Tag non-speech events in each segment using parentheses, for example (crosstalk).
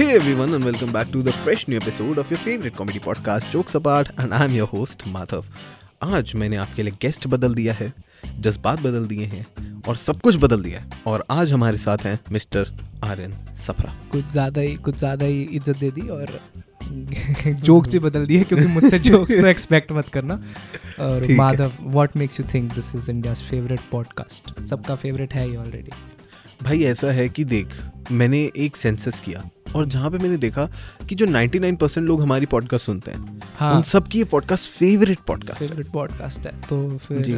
Hey everyone, and welcome back to the fresh new episode of your favorite comedy podcast, Jokes Apart, and I'm your host, Madhav. आज मैंने आपके लिए guest बदल दिया है जज्बात बदल दिए हैं और सब कुछ बदल दिया है। और आज हमारे साथ हैं मिस्टर आर एन सफरा। कुछ ज़्यादा ही कुछ ज़्यादा ही इज़्ज़त दे दी और (laughs) जोक्स भी बदल दिए क्योंकि (laughs) मुझसे जोक्स तो एक्सपेक्ट मत करना। और Madhav what makes you think this is India's favourite podcast सबका फेवरेट है ही ऑलरेडी भाई ऐसा है कि देख मैंने एक सेंसस किया। और जहाँ पे मैंने देखा कि जो 99% लोग हमारी पॉडकास्ट सुनते हैं हाँ। उन सब की ये podcast favourite podcast favourite podcast है। तो फिर जी।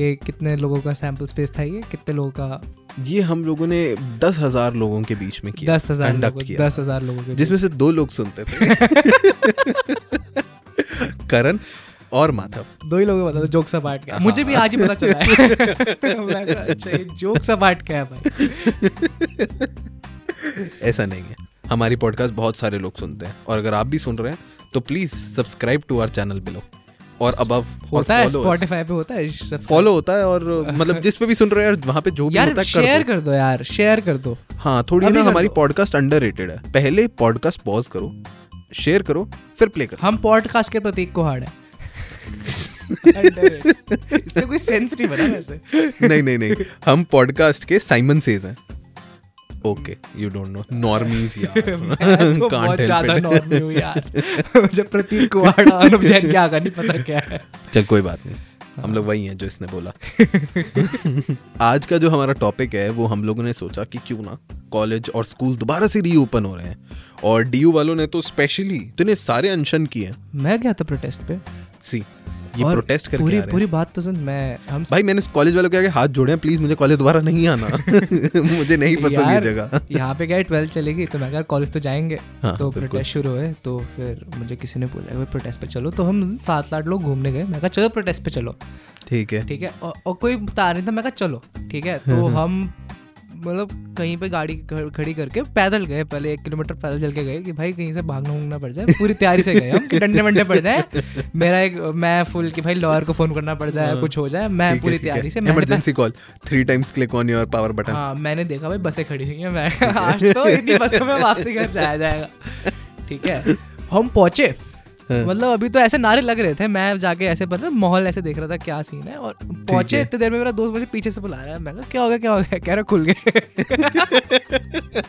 ये कितने लोगों का सैंपल स्पेस था ये? कितने लोगों का? ये हम लोगों ने दस हज़ार लोगों के बीच में किया दस हज़ार लोगों किया। दस हज़ार लोगों के जिसमें से दो लोग सुनते थे। (laughs) करण और माधव। दो ही लोगों को पता था जोक्स अपार्ट क्या। मुझे भी आज ही पता चला है। (laughs) अच्छा जोक्स अपार्ट क्या है भाई? (laughs) ऐसा नहीं है। हमारी पॉडकास्ट बहुत सारे लोग सुनते हैं। और अगर आप भी सुन रहे हैं तो please subscribe to our channel below और अबव होता है स्पॉटिफाई पे होता है फॉलो होता है और मतलब जिस पे भी सुन रहे हैं वहाँ पे जो भी यार होता है शेयर कर दो यार शेयर कर दो। हाँ थोड़ी ना हमारी। पॉडकास्ट अंडररेटेड है। पहले पॉडकास्ट पॉज करो शेयर करो फिर प्ले करो। हम पॉडकास्ट के प्रतीक को हार्ड है। (laughs) इससे कोई सेंस नहीं बना वैसे। नहीं नहीं नहीं। हम पॉडकास्ट के साइमन सेज हैं। Okay you don't know normies यार मैं तो बहुत ज़्यादा नॉर्मी हूँ यार। (laughs) मुझे प्रतीक को हार्ड अनुप जैन क्या आगा नहीं पता क्या है। चल कोई बात नहीं। हम लोग वही हैं जो इसने बोला। आज का जो हमारा टॉपिक है वो हम लोगों ने सोचा कि क्यों ना कॉलेज और स्कूल दोबारा से रीओपन हो रहे हैं। और डीयू वालों ने तो स्पेशली इतने सारे अनशन किए मैं गया था प्रोटेस्ट पे। सी ये प्रोटेस्ट करके पूरी आ रहे पूरी बात तो सुन मैं हम भाई मैंने कॉलेज वालों के आगे हाथ जोड़े हैं प्लीज़ मुझे कॉलेज दोबारा नहीं आना। (laughs) मुझे नहीं पसंद ये जगह। यहाँ पे गए ट्वेल्थ चलेगी तो मैं कॉलेज तो जाएँगे हाँ, तो प्रोटेस्ट शुरू हुए तो फिर मुझे किसी ने बोला प्रोटेस्ट पे चलो तो हम सात आठ लोग घूमने गए। मैं कहा चलो प्रोटेस्ट पे चलो। ठीक है। ठीक है और, और कोई बता नहीं था मैं कहा चलो। ठीक है तो (laughs) हम मतलब कहीं पे गाड़ी खड़ी करके पैदल गए पहले एक किलोमीटर पैदल चल के गए कि भाई कहीं से भागना भूगना पड़ जाए पूरी तैयारी से गए हम कि डंडे वंडे पड़ जाए। मेरा एक मैं फुल कि भाई लॉयर को फ़ोन करना पड़ जाए कुछ हो जाए मैं पूरी तैयारी से emergency call three times click on your power button हाँ मैंने देखा भाई बसें खड़ी हुई हैं मैं आज तो इतनी बसों में वापसी घर जाया जाएगा। ठीक है हम पहुँचे। हाँ। मतलब अभी तो ऐसे नारे लग रहे थे मैं जाके ऐसे मतलब माहौल ऐसे देख रहा था क्या सीन है? और पहुँचे इतने देर में मेरा दोस्त मुझे पीछे से बुला रहा है मैं क्या हो गया क्या हो गया? कह रहा खुल गए. (laughs)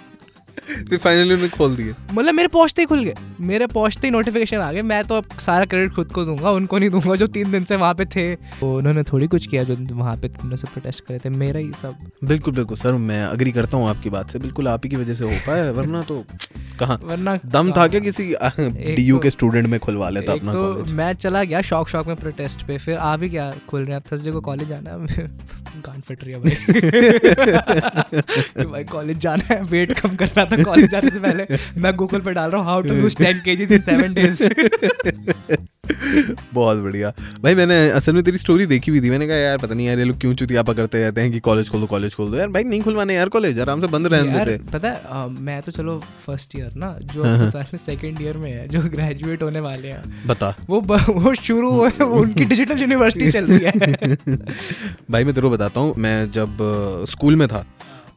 फिर फाइनली उन्हें खोल दिए। मतलब मेरे पहुँचते ही खुल गए। मेरे पहुँचते ही नोटिफिकेशन आ गए। मैं तो अब सारा क्रेडिट खुद को दूँगा उनको नहीं दूँगा जो तीन दिन से वहाँ पे थे। तो उन्होंने थोड़ी कुछ किया जो वहाँ पे तुमने से प्रोटेस्ट करे थे। मेरा ही सब। बिल्कुल बिल्कुल सर मैं अग्री करता हूँ आपकी बात से। बिल्कुल आप ही की वजह से हो पाया वरना तो कहाँ? वरना दम था क्या किसी डीयू तो- के स्टूडेंट में खुलवा लेता अपना तो मैं चला गया शौक शौक में प्रोटेस्ट पे। फिर आ भी गया खुल रहे हैं? थर्सडे को कॉलेज जाना है। (laughs) गान फट रही है भाई। (laughs) भाई कॉलेज जाना है वेट कम करना था। कॉलेज जाने से पहले मैं गूगल पे डाल रहा हूँ how to lose ten kgs in seven days बहुत बढ़िया। भाई मैंने असल में तेरी स्टोरी देखी हुई थी। मैंने कहा यार पता नहीं यार ये लोग क्यों चुतियापा करते रहते हैं कि कॉलेज खोल दो कॉलेज खोल? दो यार भाई नहीं खुलवाने यार कॉलेज आराम से बंद रहने देते। पता है अ, मैं तो चलो फ़र्स्ट ईयर ना जो हाँ, सेकंड ईयर में है जो ग्रेजुएट होने वाले हैं। बता। वो ब, वो शुरू हुए उनकी डिजिटल यूनिवर्सिटी चल रही है। (laughs) भाई मैं तेरे को बताता हूँ मैं जब स्कूल में था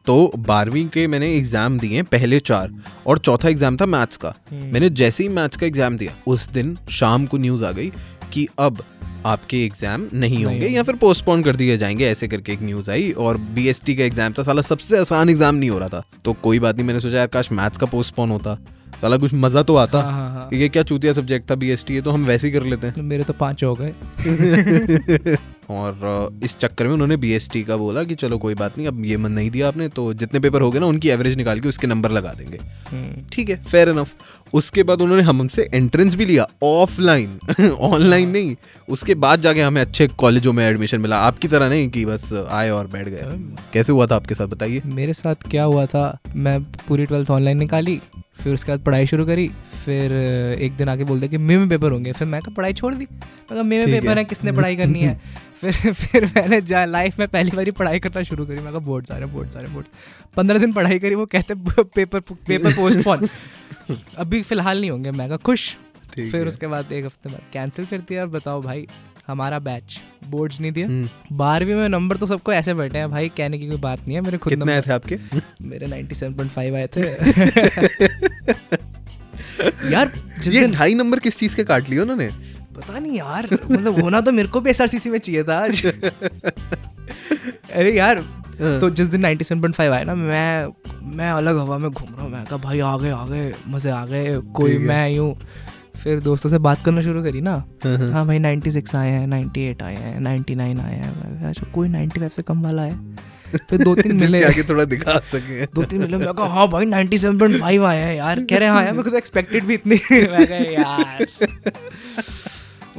तो बारहवीं के मैंने एग्ज़ाम दिए पहले चार और चौथा एग्ज़ाम था मैथ्स का। हम्म। मैंने जैसे ही मैथ्स का एग्ज़ाम दिया उस दिन शाम को न्यूज़ आ गई कि अब आपके एग्ज़ाम नहीं होंगे होंगे। या फिर पोस्टपोन कर दिए जाएँगे ऐसे करके एक न्यूज़ आई और बीएसटी का एग्ज़ाम था। साला सबसे आसान एग्ज़ाम नहीं हो रहा था। तो कोई बात नहीं मैंने सोचा यार काश मैथ्स का पोस्टपोन होता। साला कुछ मज़ा तो आता। हाँ हाँ हाँ। ये क्या चूतिया सब्जेक्ट था बीएसटी ये तो हम वैसे ही कर लेते हैं। मेरे तो पाँच हो गए। (laughs) और इस चक्कर में उन्होंने बीएसटी का बोला कि चलो कोई बात नहीं अब ये मन नहीं दिया आपने तो जितने पेपर हो गए ना उनकी एवरेज निकाल के उसके नंबर लगा देंगे। हम्म। ठीक है फेयर इनफ उसके बाद उन्होंने हम हमसे एंट्रेंस भी लिया ऑफलाइन ऑनलाइन (laughs) नहीं उसके बाद जाके हमें अच्छे कॉलेजों में एडमिशन मिला। आपकी तरह नहीं कि बस आए और बैठ गए। कैसे हुआ था आपके साथ बताइए। मेरे साथ क्या हुआ था मैं पूरी ट्वेल्थ ऑनलाइन निकाली फिर उसके बाद पढ़ाई शुरू करी फिर एक दिन आके बोलते कि मे में पेपर होंगे। फिर मैं कहा पढ़ाई छोड़ दी? मैं कहा मे में पेपर। है किसने पढ़ाई करनी है? (laughs) फिर फिर मैंने जा लाइफ में पहली बारी पढ़ाई करना शुरू करी। मैं कहा बोर्ड सारे बोर्ड सारे बोर्ड पंद्रह दिन पढ़ाई करी वो कहते पेपर पेपर पोस्टपोन अभी फ़िलहाल नहीं होंगे। मैं कहा खुश। फिर उसके बाद एक हफ़्ते बाद कैंसिल कर दिया। और बताओ भाई हमारा बैच बोर्ड्स नहीं दिया। हम्म, बारहवीं में नंबर तो सबको ऐसे बैठे हैं भाई कहने की कोई बात नहीं है मेरे खुद कितने आए थे आपके? (laughs) मेरे 97.5 आए थे। (laughs) (laughs) यार ये ढाई नंबर किस चीज़ के काट लिए उन्होंने? पता नहीं यार मतलब होना तो मेरे को भी एसआरसीसी में चाहिए था आज। (laughs) अरे यार हाँ। तो जिस दिन 97.5 आया ना मैं मैं अलग हवा में घूम रहा हूँ मैं कहा भाई आ गए आ गए मज़े आ गए कोई मैं यूँ। फिर दोस्तों से बात करना शुरू करी ना हाँ, हाँ। हाँ भाई 96 आए हैं 98 आए हैं 99 आए हैं। अच्छा कोई 95 से कम वाला है? फिर दो तीन (laughs) मिले। आगे थोड़ा दिखा सके। (laughs) दो तीन मिले मैं कहा हाँ भाई 97.5 आए हैं यार। कह रहे हैं हाँ यार मेरे को तो एक्सपेक्टेड भी इतनी मैं यार।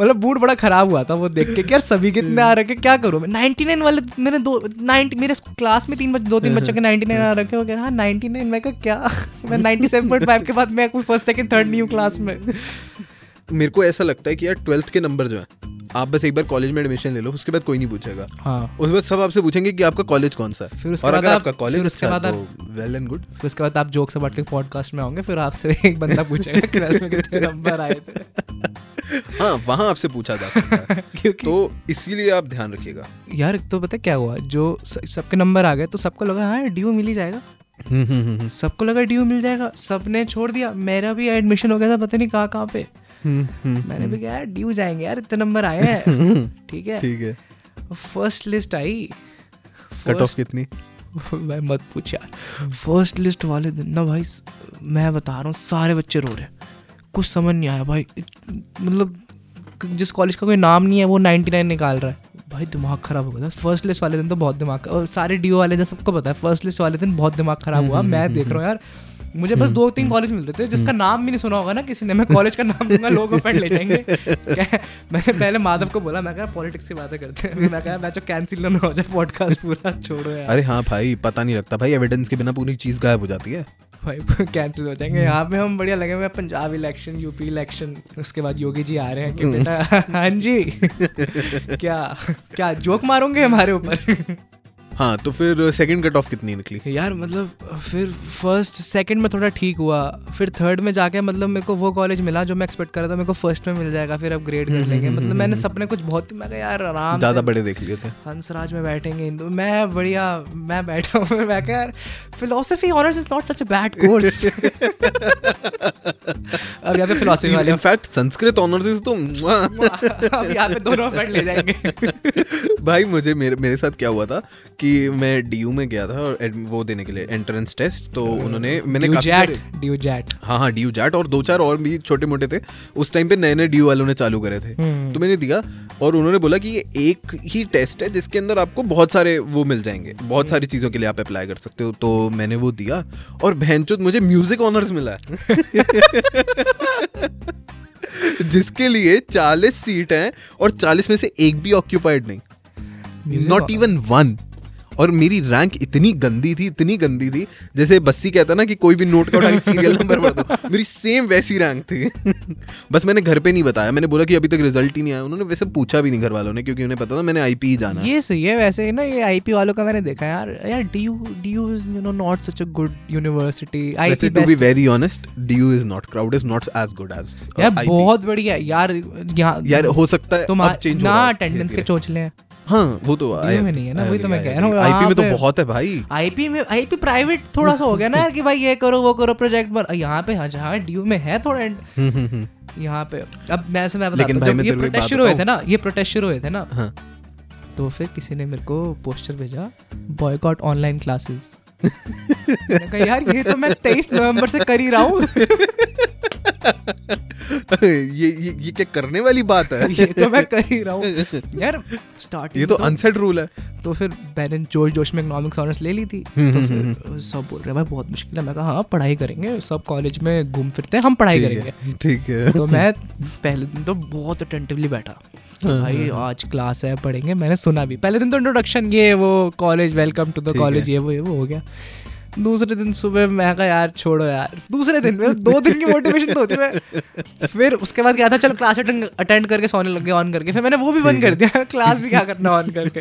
मतलब मूड बड़ा खराब हुआ था वो देख के यार सभी कितने आ रखे क्या करूँ? मैं 99 वाले मैंने दो 90 मेरे क्लास में तीन बच, दो तीन बच्चों के 99 आ रखे हो गए हाँ 99 मैं कहा क्या? (laughs) मैं 97.5 के बाद मैं कोई फ़र्स्ट सेकंड थर्ड नहीं हूँ क्लास में। मेरे को ऐसा लगता है कि यार ट्वेल्थ के नंबर जो है आप बस एक बार कॉलेज में एडमिशन ले लो उसके बाद कोई नहीं पूछेगा। हाँ। उसके बाद सब आपसे पूछेंगे कि आपका कॉलेज कौन सा है। फिर उसके और अगर आप- आपका कॉलेज उसके अच्छा है बाद तो वेल एंड गुड फिर उसके बाद आप जोक से बांट के पॉडकास्ट में होंगे फिर आपसे एक बंदा पूछेगा कि ट्वेल्थ में कितने नंबर आए थे। (laughs) (laughs) हाँ वहाँ आपसे पूछा जा सकता है। (laughs) क्योंकि तो इसीलिए आप ध्यान रखिएगा। यार तो पता क्या हुआ? जो सबके नंबर आ गए तो सबको लगा हाँ ड्यू मिल ही जाएगा। सबको लगा ड्यू मिल जाएगा। सबने छोड़ दिया। मेरा भी एडमिशन हो गया था पता नहीं कहाँ कहाँ पे। मैंने भी कहा ड्यू जाएँगे यार इतने नंबर आए हैं। (laughs) ठीक है। ठीक है। फ़र्स्ट लिस्ट आई। कट ऑफ़ कितनी? मैं मत पूछ यार। फ़र्स्ट लिस्ट वाले दिन ना भाई मैं बता रहा हूँ सारे बच्चे रो रहे हैं। कुछ समझ नहीं आया भाई। मतलब जिस कॉलेज का कोई नाम नहीं है वो 99 निकाल रहा है। भाई दिमाग खराब हो गया था। फ़र्स्ट लिस्ट वाले दिन तो बहुत दिमाग और सारे डीओ वाले जो सबको पता है फ़र्स्ट लिस्ट वाले दिन बहुत दिमाग खराब हुआ। मैं देख रहा हूँ यार मुझे बस दो तीन कॉलेज मिल रहे थे जिसका नाम भी नहीं सुना होगा ना किसी ने। मैं कॉलेज का नाम दूँगा लोग ऑफेंड ले जाएँगे। (laughs) मैंने पहले माधव को बोला मैं कहा पॉलिटिक्स की बातें करते हैं। मैं कहा मैं कैंसिल ना हो जाए पॉडकास्ट पूरा छोड़ो यार। अरे हाँ भाई पता नहीं लगता। भाई एविडेंस के बिना पूरी चीज़ गायब हो जाती है। भाई (laughs) कैंसिल हो जाएँगे? यहाँ पे हम बढ़िया लगे हुए पंजाब इलेक्शन यूपी इलेक्शन उसके बाद योगी जी आ रहे हैं कि बेटा हाँ जी। (laughs) क्या क्या जोक मारोगे हमारे ऊपर? हाँ तो फिर सेकंड कट ऑफ़ कितनी निकली? यार मतलब फिर फ़र्स्ट सेकंड में थोड़ा ठीक हुआ। फिर थर्ड में जाके मतलब मेरे को वो कॉलेज मिला जो मैं एक्सपेक्ट कर रहा था मेरे को फ़र्स्ट में मिल जाएगा फिर अपग्रेड कर लेंगे। मतलब मैंने सपने कुछ बहुत मैं कहा यार आराम ज़्यादा बड़े देख लिए थे। हंसराज में बैठेंगे हिंदू मैं बढ़िया मैं बैठा हूँ मैं कहा यार philosophy honours is not such a bad course अब यहाँ पे फिलोसफी वाले इनफैक्ट संस्कृत ऑनर्स तो मुआ। अब यहाँ पे दोनों ले जाएँगे। (laughs) भाई मुझे मेरे मेरे साथ क्या हुआ था कि मैं डीयू में गया था और वो देने के लिए एंट्रेंस टेस्ट तो उन्होंने मैंने सारे ड्यूजैट हाँ हाँ ड्यू जैट और दो चार और भी छोटे मोटे थे। उस टाइम पे नए नए ड्यू वालों ने चालू करे थे। हम्म। तो मैंने दिया और उन्होंने बोला कि ये एक ही टेस्ट है जिसके अंदर आपको बहुत सारे वो मिल जाएँगे। बहुत सारी चीज़ों के लिए आप अप्लाई कर सकते हो। तो मैंने वो दिया और बहनचोद मुझे म्यूज़िक ऑनर्स मिला। (laughs) जिसके लिए चालीस सीट हैं और चालीस में से एक भी ऑक्यूपाइड नहीं। नॉट. इवन वन और मेरी रैंक इतनी गंदी थी इतनी गंदी थी जैसे बस्सी कहता ना कि कोई भी नोट का उठा सीरियल नंबर पढ़ दो मेरी सेम वैसी रैंक थी। बस मैंने घर पे नहीं बताया मैंने बोला कि अभी तक रिज़ल्ट ही नहीं आया उन्होंने वैसे पूछा भी नहीं घर वालों ने क्योंकि उन्हें पता था मैंने आईपी ही जाना है। ये सही है वैसे ना ये आईपी वालों का मैंने देखा यार यार DU DU is you know not such a good university वैसे IP to be very honest DU is not crowd is not as good as यार बहुत बढ़िया यार यार हो सकता है तुम चेंज ना अटेंडेंस के चोचले हैं। हाँ वो तो DU में नहीं है ना, वही तो मैं कह रहा हूँ, आईपी में तो बहुत है भाई। आईपी में आईपी प्राइवेट थोड़ा सा हो गया ना यार कि भाई ये करो वो करो प्रोजेक्ट पर। यहाँ पे हाँ जहाँ ड्यू में है थोड़ा हम्म, हम्म, हम्म। यहाँ पे। अब मैं ऐसे मैं लेकिन बताता भाई, हूँ ये प्रोटेस्ट शुरू हुए थे ना ये प्रोटेस्ट शुरू हुए थे ना तो फिर किसी ने मेरे को पोस्टर भेजा बॉयकॉट ऑनलाइन क्लासेस यार ये तो मैं तेईस नवंबर से कर ही रहा हूँ। (laughs) (laughs) ये ये ये क्या करने वाली बात है? ये तो मैं कर ही रहा हूँ। (laughs) यार स्टार्टिंग ये तो अनसेट रूल है। तो फिर मैंने जोश जोश में इकोनॉमिक्स ऑनर्स ले ली थी। हम्म, तो हम्म, फिर सब बोल रहे हैं भाई बहुत मुश्किल है। मैं कहा हाँ पढ़ाई करेंगे सब कॉलेज में घूम फिरते हैं हम पढ़ाई करेंगे है ठीक है। तो मैं पहले दिन तो बहुत अटेंटिवली बैठा। हाँ, भाई आज क्लास है पढ़ेंगे। मैंने सुना भी पहले दिन तो इंट्रोडक्शन ये वो college welcome to the college ये वो ये वो हो गया। दूसरे दिन सुबह मैं कहा, यार, छोड़ो यार। दूसरे दिन में, दो दिन की मोटिवेशन तो होती है। फिर उसके बाद क्या था, चलो क्लास अटेंड करके सोने लग गए ऑन करके। फिर मैंने वो भी बंद कर दिया। (laughs) क्लास भी क्या करना ऑन करके?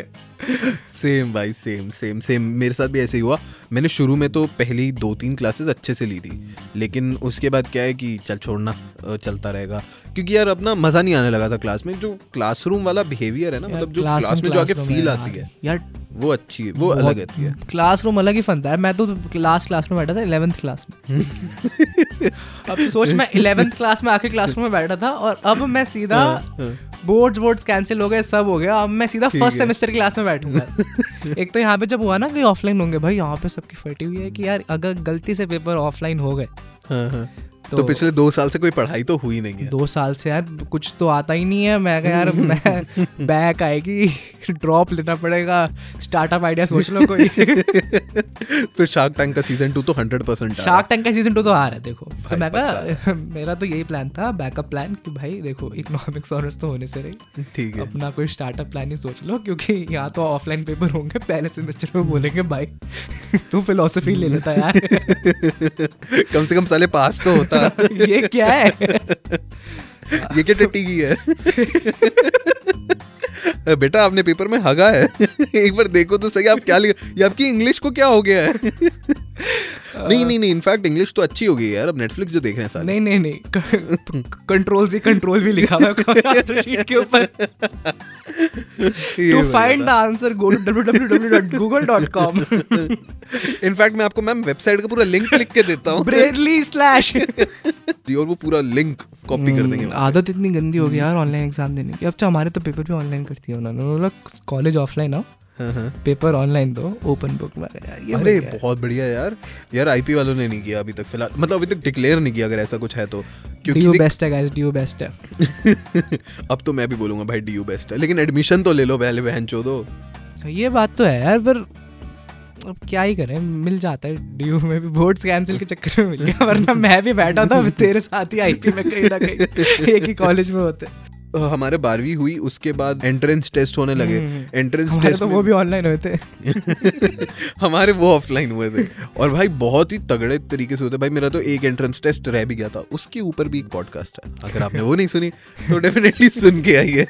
सेम भाई सेम सेम सेम मेरे साथ भी ऐसे ही हुआ। मैंने शुरू में तो पहली दो तीन क्लासेस अच्छे से ली थी। लेकिन उसके बाद क्या है कि चल छोड़ना चलता रहेगा। क्योंकि यार अपना मज़ा नहीं आने लगा था क्लास में। जो क्लासरूम वाला बिहेवियर है ना मतलब जो क्लास में जो आके फील आती है यार वो अच्छी है वो अलग आती है। क्लासरूम अलग ही फन था। मैं तो लास्ट क्लास में बैठा था इलेवेंथ क्लास में। (laughs) अब सोच मैं इलेवेंथ क्लास में आके क्लासरूम में बैठा था और अब मैं सीधा हाँ, बोर्ड्स बोर्ड्स कैंसिल हो गए सब हो गया। अब मैं सीधा फ़र्स्ट सेमेस्टर की क्लास में बैठूँगा। (laughs) एक तो यहाँ पे जब हुआ ना कि ऑफलाइन होंगे भाई यहाँ पे सबकी फटी हुई है कि यार अगर गलती से पेपर ऑफलाइन हो गए हाँ, हाँ। तो, तो पिछले दो साल से कोई पढ़ाई तो हुई नहीं है। दो साल से यार कुछ तो आता ही नहीं है। मैं कहा यार मैं (laughs) बैक आएगी ड्रॉप लेना पड़ेगा स्टार्टअप आइडिया सोच लो कोई। (laughs) फिर शार्क टैंक का सीज़न टू तो हंड्रेड परसेंट शार्क टैंक का सीज़न टू तो आ रहा है देखो। तो मैं कहा (laughs) मेरा तो यही प्लान था बैकअप प्लान कि भाई देखो इकोनॉमिक्स ऑनर्स तो होने से रही। ठीक है। अपना कोई स्टार्टअप प्लान ही सोच लो क्योंकि यहाँ तो ऑफलाइन पेपर होंगे पहले सेमेस्टर में बोलेंगे भाई तू फिलोसफी ले लेता यार। कम से कम साले पास तो होता (laughs) ये क्या है? ये क्या टट्टी की है? बेटा आपने पेपर में हगा है। एक बार देखो तो सही आप क्या लिख ये आपकी इंग्लिश को क्या हो गया है? नहीं नहीं नहीं इनफैक्ट इंग्लिश तो अच्छी हो गई यार अब नेटफ्लिक्स जो देख रहे हैं सारे। नहीं नहीं नहीं कंट्रोल से कंट्रोल भी लिखा हुआ है शीट के ऊपर? To find the answer go to www.google.com in fact मैं आपको मैम वेबसाइट का पूरा लिंक लिख के देता हूँ। ब्रेडली (laughs) स्लैश और वो पूरा लिंक कॉपी कर देंगे। आदत इतनी गंदी हो गई यार ऑनलाइन एग्ज़ाम देने की। अब तो हमारे तो पेपर भी ऑनलाइन करती है उन्होंने। कॉलेज ऑफलाइन हाँ। पेपर ऑनलाइन दो ओपन बुक में यार ये अरे बहुत बढ़िया यार। यार आईपी वालों ने नहीं किया अभी तक फ़िलहाल। मतलब अभी तक डिक्लेयर नहीं किया अगर ऐसा कुछ है तो। क्योंकि डीयू बेस्ट है गाइस डीयू बेस्ट है? (laughs) अब तो मैं भी बोलूँगा भाई डी बेस्ट है। लेकिन एडमिशन तो ले लो पहले बहन चो दो ये बात तो है यार पर अब क्या ही करें मिल जाता है। डीयू में भी बोर्ड्स कैंसिल के चक्कर में मिल गया वरना मैं भी बैठा था तेरे साथ ही आईपी में कहीं ना कहीं एक ही कॉलेज में होते। हमारे बारहवीं हुई उसके बाद एंट्रेंस टेस्ट होने लगे। हम्म। एंट्रेंस हमारे टेस्ट तो वो भी ऑनलाइन हुए थे। (laughs) हमारे वो ऑफलाइन हुए थे। और भाई बहुत ही तगड़े तरीके से होते। भाई मेरा तो एक एंट्रेंस टेस्ट रह भी गया था। उसके ऊपर भी एक पॉडकास्ट है। अगर आपने वो नहीं सुनी तो डेफिनेटली सुन के आइए।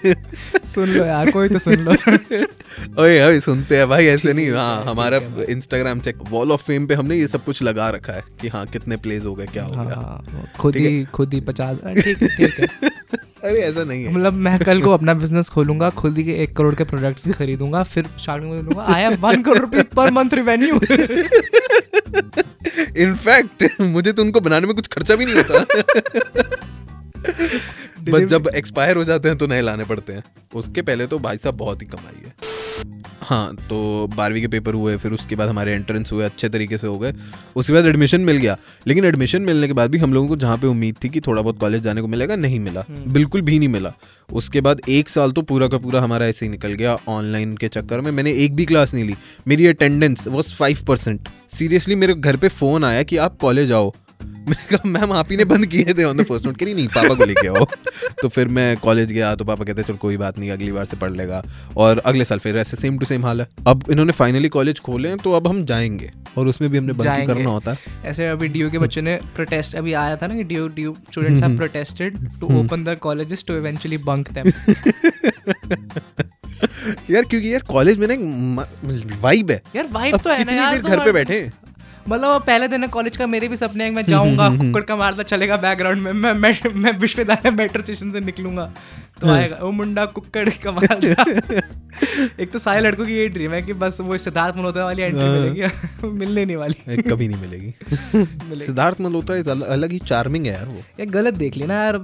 सुन लो यार कोई तो सुन लो। (laughs) ओए ओए सुनते हैं भाई ऐसे नहीं। हाँ हमारा। Instagram check wall of fame पे हमने ये सब कुछ लगा रखा है कि हाँ कितने प्लेज हो गए क्या हो गया। हाँ खुद ही? खुद ही पचास ठीक है। (laughs) अरे ऐसा नहीं है। मतलब मैं कल को अपना बिज़नेस खोलूँगा खुद ही के एक करोड़ के प्रोडक्ट्स खरीदूँगा फिर स्टार्टिंग में बोलूँगा I have one crore rupees per month revenue in fact मुझे तो उनको बनाने में कुछ खर्चा भी नहीं होता। बस जब एक्सपायर हो जाते हैं तो नए लाने पड़ते हैं। उसके पहले तो भाई साहब बहुत ही कमाई है। हाँ तो बारहवीं के पेपर हुए फिर उसके बाद हमारे एंट्रेंस हुए अच्छे तरीके से हो गए। उसके बाद एडमिशन मिल गया। लेकिन एडमिशन मिलने के बाद भी हम लोगों को जहाँ पे उम्मीद थी कि थोड़ा बहुत कॉलेज जाने को मिलेगा नहीं मिला। बिल्कुल भी नहीं मिला। उसके बाद एक साल तो पूरा का पूरा हमारा ऐसे ही निकल गया ऑनलाइन के चक्कर में। मैंने एक भी क्लास नहीं ली। मेरी attendance was five percent seriously मेरे घर पे फ़ोन आया कि आप कॉलेज आओ। मैंने कहा मैम आप ही ने बंद किए थे ऑन द फ़र्स्ट नोट करी नहीं पापा को लेके आओ. तो फिर मैं कॉलेज गया तो पापा कहते चल कोई बात नहीं अगली बार से पढ़ लेगा. और अगले साल फिर ऐसे सेम टू सेम हाल है। अब इन्होंने फाइनली कॉलेज खोले हैं तो अब हम जाएँगे और उसमें भी हमने बंद करना होता? है ऐसे अभी डीयू के बच्चों ने प्रोटेस्ट अभी आया था ना कि DU DU students have protested to open their colleges to eventually bunk them यार क्योंकि यार कॉलेज में ना वाइब है। यार वाइब तो है ना यार तो घर पे बैठे? मतलब पहले दिन कॉलेज का मेरे भी सपने हैं मैं जाऊँगा (laughs) कुक्कड़ का मारता चलेगा बैकग्राउंड में मैं मैं मैं विश्वविद्यालय मेट्रो स्टेशन से निकलूँगा। तो हाँ। आएगा वो मुंडा कुक्कड़ का मारता (laughs) एक तो सारे लड़कों की ये ड्रीम है कि बस वो सिद्धार्थ मल्होत्रा वाली एंट्री हाँ। मिलेगी मिलने नहीं वाली। कभी नहीं मिलेगी। (laughs) सिद्धार्थ मल्होत्रा अल- अलग ही चार्मिंग है यार वो। ये गलत देख ली ना यार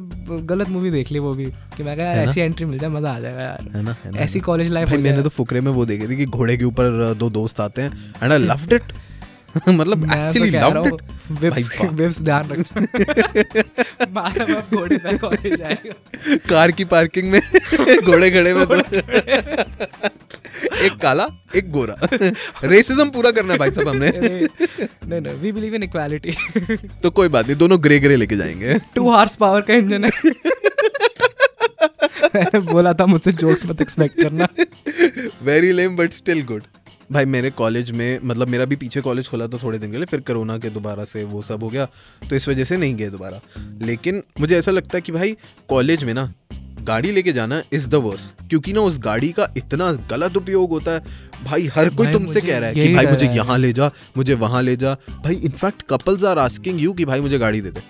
गलत मूवी देख ली वो भी कि मैं कहा यार ऐसी एंट्री मिल जाए मज़ा आ जाएगा यार। है ना ऐसी कॉलेज लाइफ मैंने तो फुकरे में वो देखे थी कि घोड़े के ऊपर दो दोस्त आते हैं एंड आई लव्ड इट (laughs) मतलब एक्चुअली लव्ड इट बाप। वेब्स ध्यान रखना। (laughs) मारा मैं घोड़े पे कॉलेज जाएगा कार की पार्किंग में (laughs) घोड़े खड़े में तो एक काला एक गोरा। रेसिज्म पूरा करना है भाई साहब हमने। नहीं नहीं वी बिलीव इन इक्वालिटी तो कोई बात नहीं दोनों ग्रे ग्रे लेके जाएँगे। टू हार्स पावर का इंजन है। मैंने बोला था मुझसे जोक्स मत एक्सपेक्ट करना। Very lame but still good भाई मेरे कॉलेज में मतलब मेरा भी पीछे कॉलेज खोला था थोड़े दिन के लिए फिर कोरोना के दोबारा से वो सब हो गया तो इस वजह से नहीं गए दोबारा। लेकिन मुझे ऐसा लगता है कि भाई कॉलेज में ना गाड़ी लेके जाना इज़ द वर्स क्योंकि ना उस गाड़ी का इतना गलत उपयोग होता है। भाई हर कोई तुमसे कह रहा है कि भाई मुझे यहाँ ले जा मुझे वहाँ ले जा। भाई in fact couples are asking you कि भाई मुझे गाड़ी दे दे।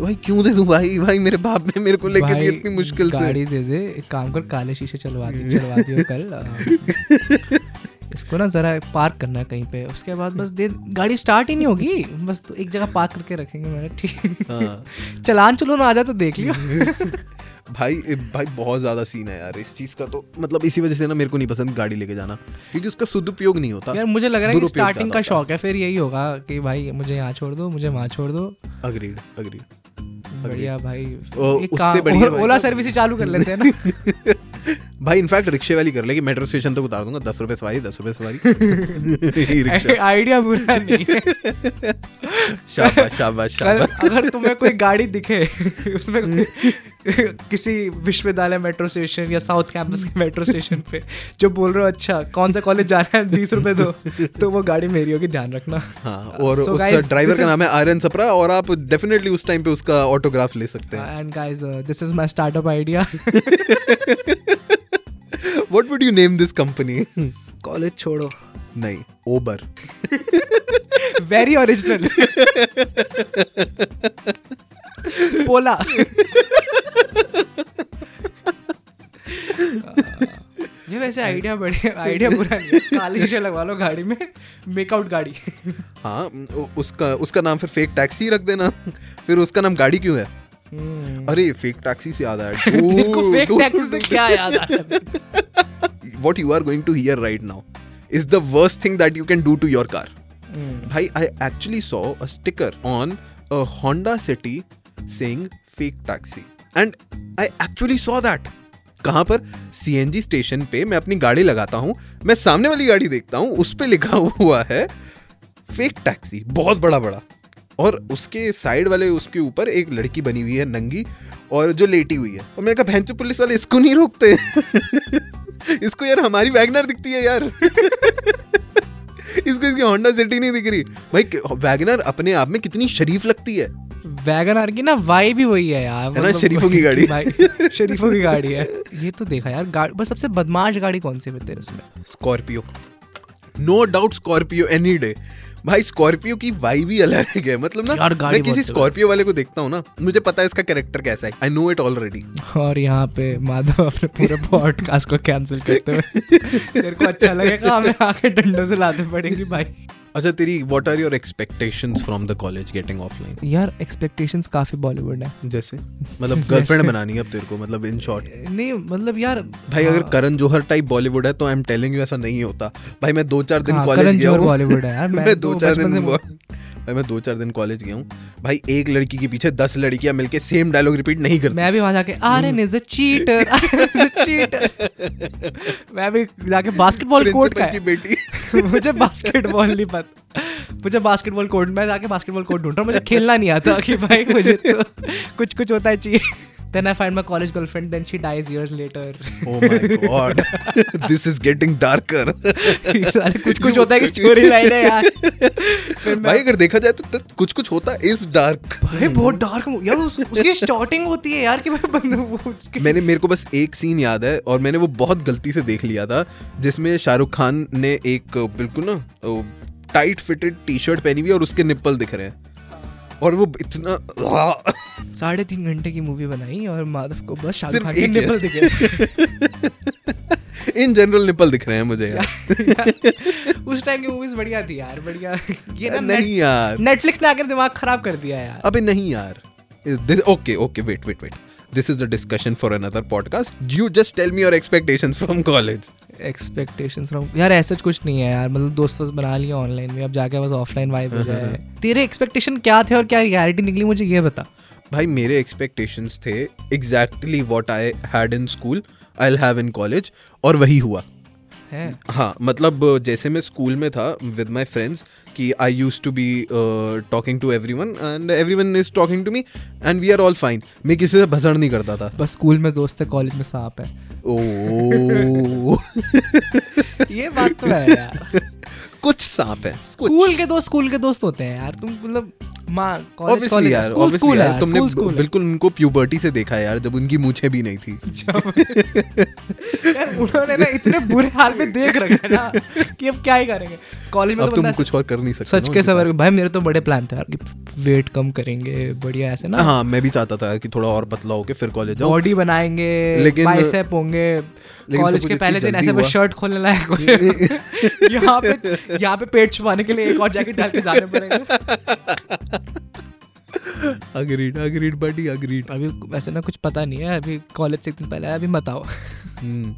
भाई क्यों दे दूँ भाई? भाई मेरे बाप ने मेरे को लेके दी इतनी मुश्किल से। गाड़ी दे दे एक काम कर काले शीशे चलवा दी चलवा दियो कल (laughs) इसको ना जरा पार्क करना कहीं पे। उसके बाद बस दे गाड़ी स्टार्ट ही नहीं होगी। बस तो एक जगह पार्क करके रखेंगे मैंने ठीक। हाँ। चलान चलो ना आ जाए तो देख लियो। (laughs) भाई भाई बहुत ज़्यादा सीन है यार इस चीज़ का तो। मतलब इसी वजह से ना मेरे को नहीं पसंद गाड़ी लेके जाना। क्योंकि उसका सदुपयोग नहीं होता। यार मुझे लग रहा है कि स्टार्टिंग का शौक है फिर यही होगा कि भाई मुझे यहाँ छोड़ दो मुझे वहाँ छोड़ दो। अग्रीड अग्रीड बढ़िया भाई। ओला सर्विस ही चालू कर लेते हैं ना। (laughs) भाई इनफैक्ट रिक्शे वाली कर लेगी। मेट्रो स्टेशन तक उतार दूँगा। दस रुपए सवारी दस रुपए सवारी। (laughs) आइडिया बुरा नहीं है। (laughs) शाबाश शाबाश शाबाश। अगर तुम्हें कोई गाड़ी दिखे (laughs) उसमें किसी विश्वविद्यालय मेट्रो स्टेशन या साउथ कैंपस के मेट्रो स्टेशन पे जो बोल रहे हो अच्छा कौन सा कॉलेज जाना है? बीस रुपए दो। तो वो गाड़ी मेरी होगी ध्यान रखना। हाँ और So उस ड्राइवर का नाम है आर्यन सप्रा और आप डेफिनेटली उस टाइम पे उसका ऑटोग्राफ ले सकते हैं। And guys this is my startup idea what would you name this company college छोड़ो। नहीं ओबर वेरी ओरिजिनल पोला ये वैसे आइडिया बढ़िया आइडिया बुरा नहीं है। शीशे लगवा लो गाड़ी में। मेकआउट गाड़ी। हाँ उसका उसका नाम फिर फेक टैक्सी रख देना। फिर उसका नाम गाड़ी क्यों है? अरे फेक टैक्सी से याद आया। (laughs) फेक टैक्सी से क्या याद आया? What you are going to hear right now is the worst thing that you can do to your car. Mm. Bhai, I actually saw a sticker on a Honda City saying fake taxi. And I actually saw that. कहाँ पर CNG station पे मैं अपनी गाड़ी लगाता हूँ मैं सामने वाली गाड़ी देखता हूँ उस पे लिखा हुआ है फेक टैक्सी बहुत बड़ा बड़ा और उसके साइड वाले उसके ऊपर एक लड़की बनी हुई है नंगी और जो लेटी हुई है और मैंने कहा भैंचो पुलिस वाले इसको नहीं रोकते इसको यार हमारी वैगनर दिखती है यार। इसको इसकी होंडा सिटी नहीं दिख रही। भाई वैगनर अपने आप में कितनी शरीफ लगती है। वैगन आर की ना वाई भी वही है यार है ना, शरीफों की गाड़ी। भाई शरीफों की गाड़ी है। ये तो देखा यार गाड़ी बस सबसे बदमाश गाड़ी कौन सी है तेरे उसमें? Scorpio no doubt Scorpio any day भाई स्कॉर्पियो की वाई भी अलग है मतलब ना मैं किसी स्कॉर्पियो वाले को देखता हूँ ना मुझे पता है इसका कैरेक्टर कैसा है। आई नो इट ऑलरेडी और यहाँ पे माधव अपने पूरे पॉडकास्ट को कैंसिल करते हुए तेरे को अच्छा लगेगा हमें आके डंडों से लाते पड़ेंगे भाई। अच्छा तेरी what are your expectations from the college getting offline यार एक्सपेक्टेशंस काफ़ी बॉलीवुड है। जैसे? मतलब (laughs) गर्लफ्रेंड बनानी है अब तेरे को मतलब इन शॉर्ट नहीं मतलब यार भाई अगर हाँ, करण जौहर टाइप बॉलीवुड है तो आई एम टेलिंग यू ऐसा नहीं होता। भाई मैं दो चार दिन हाँ, कॉलेज गया हूँ। बॉलीवुड है यार (laughs) मैं मैं दो तो चार दिन मैं दो चार दिन कॉलेज गया हूँ। भाई एक लड़की के पीछे दस लड़कियाँ मिलके सेम डायलॉग रिपीट नहीं करती। मैं भी वहाँ जाके Aryan is a cheater cheater मैं भी जाके बास्केटबॉल कोर्ट का की बेटी। (laughs) मुझे बास्केटबॉल नहीं पता मुझे बास्केटबॉल कोर्ट में जाके बास्केटबॉल कोर्ट ढूंढ रहा हूँ मुझे खेलना नहीं आता कि भाई मुझे तो कुछ कुछ होता है चाहिए then I find my college girlfriend then she dies years later Oh my god, (laughs) this is getting darker. (laughs) कुछ कुछ होता है कि स्टोरी लाइन है यार। भाई अगर देखा जाए तो कुछ कुछ होता है इज़ डार्क भाई बहुत डार्क यार उस, उसकी स्टार्टिंग होती है यार कि भाई बंदा वो मैंने मेरे को बस एक सीन याद है और मैंने वो बहुत गलती से देख लिया था जिसमें शाहरुख खान ने एक बिल्कुल ना टाइट फिटेड टी शर्ट पहनी हुई है और उसके निप्पल दिख रहे हैं। और वो इतना साढ़े तीन घंटे की मूवी बनाई और माधव को बस शाहरुख खान के निपल दिखे। इन जनरल निप्पल दिख रहे हैं मुझे यार। (laughs) उस टाइम की मूवीज़ बढ़िया थी यार बढ़िया। ये ना नहीं यार। नेटफ्लिक्स ने आकर दिमाग खराब कर दिया यार। अबे नहीं यार। Okay okay wait wait wait this is the discussion for another podcast you just tell me your expectations from college expectations from यार ऐसा कुछ नहीं है यार। मतलब दोस्त वोस्त बना लिए ऑनलाइन में अब जाके बस ऑफलाइन वाइब हो जाए। (laughs) तेरे एक्सपेक्टेशन क्या थे और क्या रियलिटी निकली मुझे ये बता। भाई मेरे एक्सपेक्टेशंस थे exactly what I had in school I have in college और वही हुआ। है। हाँ मतलब जैसे मैं स्कूल में था विद माई फ्रेंड्स कि I use to be talking to everyone and everyone is talking to me and we are all fine मैं किसी से भसड़ नहीं करता था। बस स्कूल में दोस्त है कॉलेज में सांप है। ओ (laughs) ये बात तो है यार। कुछ सांप है स्कूल के दोस्त स्कूल के दोस्त होते हैं यार तुम मतलब। बिल्कुल उनको प्यूबर्टी से देखा है यार जब उनकी मूछें भी नहीं थी। यार उन्होंने ना इतने बुरे हाल में देख रखा है ना कि अब क्या ही करेंगे। कॉलेज में अब तो तुम कुछ और कर नहीं सकते सच के सबर भाई मेरे तो बड़े प्लान थे यार कि वेट कम करेंगे बढ़िया ऐसे ना। हाँ मैं भी चाहता था कि थोड़ा और पतला होके फिर कॉलेज बॉडी बनाएँगे लेकिन- होंगे लेकिन कॉलेज के पहले दिन ऐसे शर्ट खोलने लायक (laughs) यहाँ पे यहाँ पे पेट छुपाने के लिए एक और जैकेट डाल के जाने पड़ेगा। अग्रीड अग्रीड बडी अग्रीड अभी वैसे ना कुछ पता नहीं है अभी कॉलेज से एक दिन पहले अभी मत आओ। हम्म।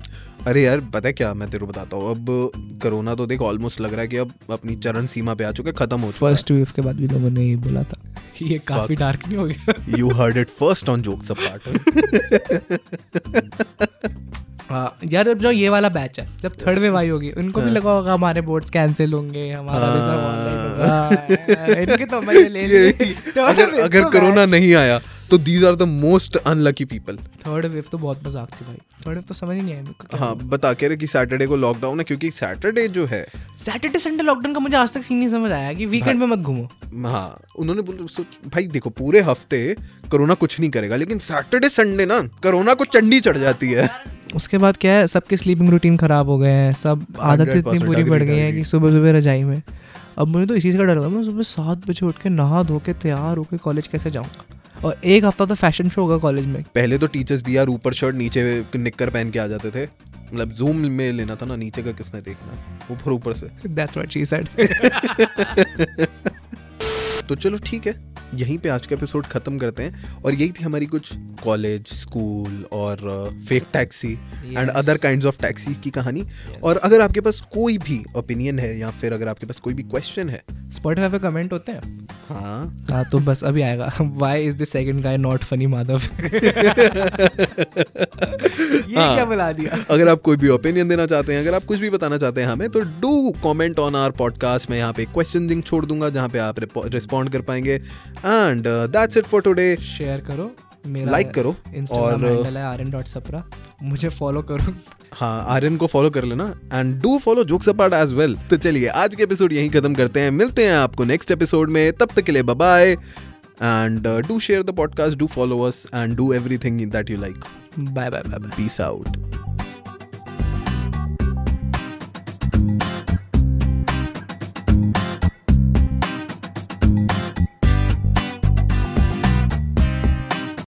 अरे यार पता है क्या मैं तेरे को बताता हूँ? अब कोरोना तो देख ऑलमोस्ट लग रहा है कि अब अपनी चरण सीमा पे आ चुके खत्म हो चुका फ़र्स्ट वेव के बाद भी लोगों ने ये बोला था ये काफ़ी डार्क नहीं हो गया। You heard it first on jokes apart हाँ यार अब जो ये वाला बैच है जब थर्ड वेव आई होगी उनको भी हाँ। लगा होगा हमारे बोर्ड्स कैंसिल होंगे हमारा भी सब हाँ। होगा। इनके तो मज़े ले लिए (laughs) अगर अगर तो कोरोना नहीं आया तो these are the most unlucky people third wave तो बहुत मज़ाक थी भाई। थर्ड वेव तो समझ ही नहीं आया हाँ बता के रहे कि सैटरडे को लॉकडाउन है क्योंकि सैटरडे जो है सैटरडे संडे लॉकडाउन का मुझे आज तक सीन नहीं समझ आया कि वीकेंड में मत घूमो। हाँ उन्होंने बोला भाई देखो पूरे हफ़्ते कोरोना कुछ नहीं करेगा लेकिन सैटरडे संडे ना कोरोना को चंडी चढ़ जाती है। उसके बाद क्या है सबके स्लीपिंग रूटीन खराब हो गए हैं सब आदतें इतनी 100% बढ़ गई हैं कि सुबह सुबह रजाई में। अब मुझे तो इसी चीज़ का डर लगा मैं सुबह सात बजे उठ के नहा धो के तैयार होके कॉलेज कैसे जाऊँगा और एक हफ़्ता तो फ़ैशन शो होगा कॉलेज में। पहले तो टीचर्स भी यार ऊपर शर्ट नीचे निक्कर पहन के आ जाते थे। मतलब जूम में लेना था ना नीचे का किसने देखना? ऊपर ऊपर से। दैट्स व्हाट शी सेड तो चलो ठीक है। यहीं पे आज का एपिसोड खत्म करते हैं। और यही थी हमारी कुछ कॉलेज स्कूल और fake taxi and other kinds of taxi की कहानी। yes. और अगर आपके पास कोई भी ओपिनियन है या फिर अगर आपके पास कोई भी क्वेश्चन है स्पॉटिफाई पे कमेंट होते हैं? हाँ। हाँ तो बस अभी आएगा। Why is the second guy not funny Madhav? (laughs) ये हाँ। क्या बुला दिया? अगर आप कोई भी ओपिनियन देना चाहते हैं अगर आप कुछ भी बताना चाहते हैं हमें तो do comment on our podcast मैं यहाँ पे क्वेश्चन लिंक छोड़ दूँगा जहाँ पे आप रिस्पॉन्ड कर पाएँगे। And that's it for today share करो मेरा लाइक करो और आर्यन डॉट सपरा मुझे फॉलो करो। हाँ आर्यन को फॉलो कर लेना। And do follow jokes apart as well तो चलिए आज के एपिसोड यहीं खत्म करते हैं। मिलते हैं आपको नेक्स्ट एपिसोड में। तब तक के लिए bye and do share the podcast do follow us and do everything that you like bye bye bye peace out